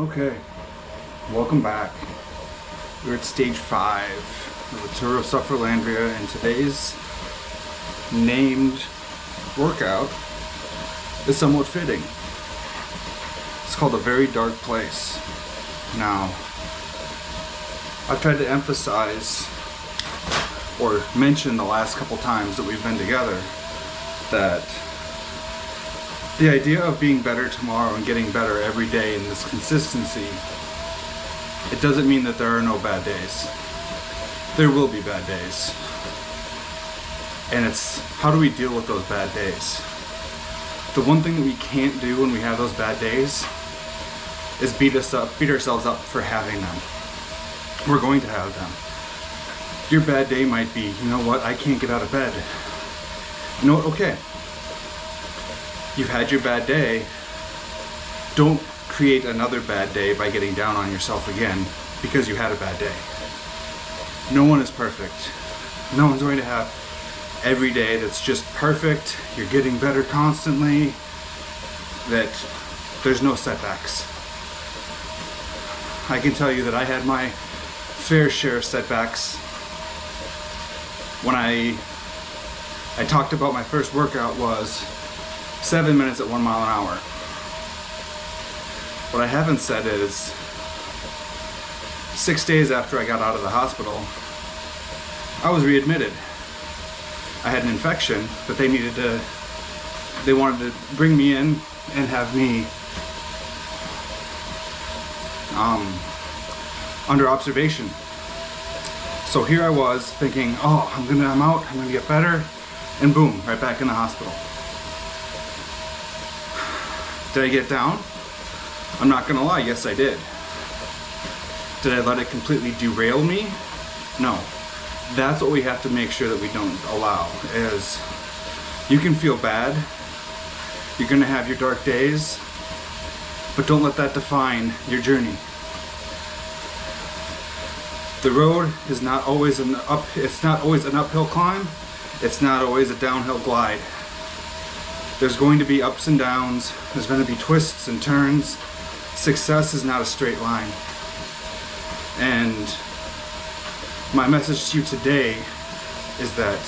Okay, welcome back. We're at stage five of the Tour of Sufferlandria, and today's named workout is somewhat fitting. It's called A Very Dark Place. Now, I've tried to emphasize or mention the last couple times that we've been together that the idea of being better tomorrow and getting better every day in this consistency, it doesn't mean that there are no bad days. There will be bad days. And it's how do we deal with those bad days? The one thing that we can't do when we have those bad days is beat us up, beat ourselves up for having them. We're going to have them. Your bad day might be, you know what, I can't get out of bed. You know what, okay, you've had your bad day, don't create another bad day by getting down on yourself again because you had a bad day. No one is perfect. No one's going to have every day that's just perfect. You're getting better constantly. That there's no setbacks. I can tell you that I had my fair share of setbacks when I I talked about my first workout was seven minutes at one mile an hour. What I haven't said is six days after I got out of the hospital, I was readmitted. I had an infection that they needed to, they wanted to bring me in and have me um, under observation. So here I was thinking, oh, I'm gonna, I'm out, I'm gonna get better, and boom, right back in the hospital. Did I get down? I'm not gonna lie, yes I did. Did I let it completely derail me? No. That's what we have to make sure that we don't allow is you can feel bad, you're gonna have your dark days, but don't let that define your journey. The road is not always an up it's not always an uphill climb, it's not always a downhill glide. There's going to be ups and downs. There's going to be twists and turns. Success is not a straight line. And my message to you today is that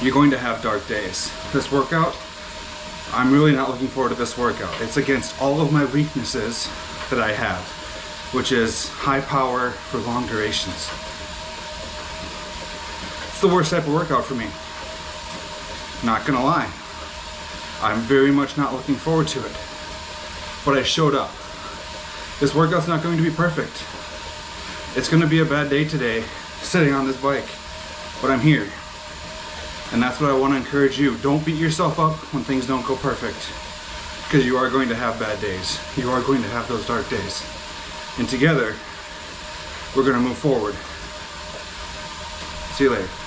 you're going to have dark days. This workout, I'm really not looking forward to this workout. It's against all of my weaknesses that I have, which is high power for long durations. It's the worst type of workout for me. Not gonna lie. I'm very much not looking forward to it. But I showed up. This workout's not going to be perfect. It's going to be a bad day today, sitting on this bike. But I'm here. And that's what I want to encourage you. Don't beat yourself up when things don't go perfect. Because you are going to have bad days. You are going to have those dark days. And together, we're going to move forward. See you later.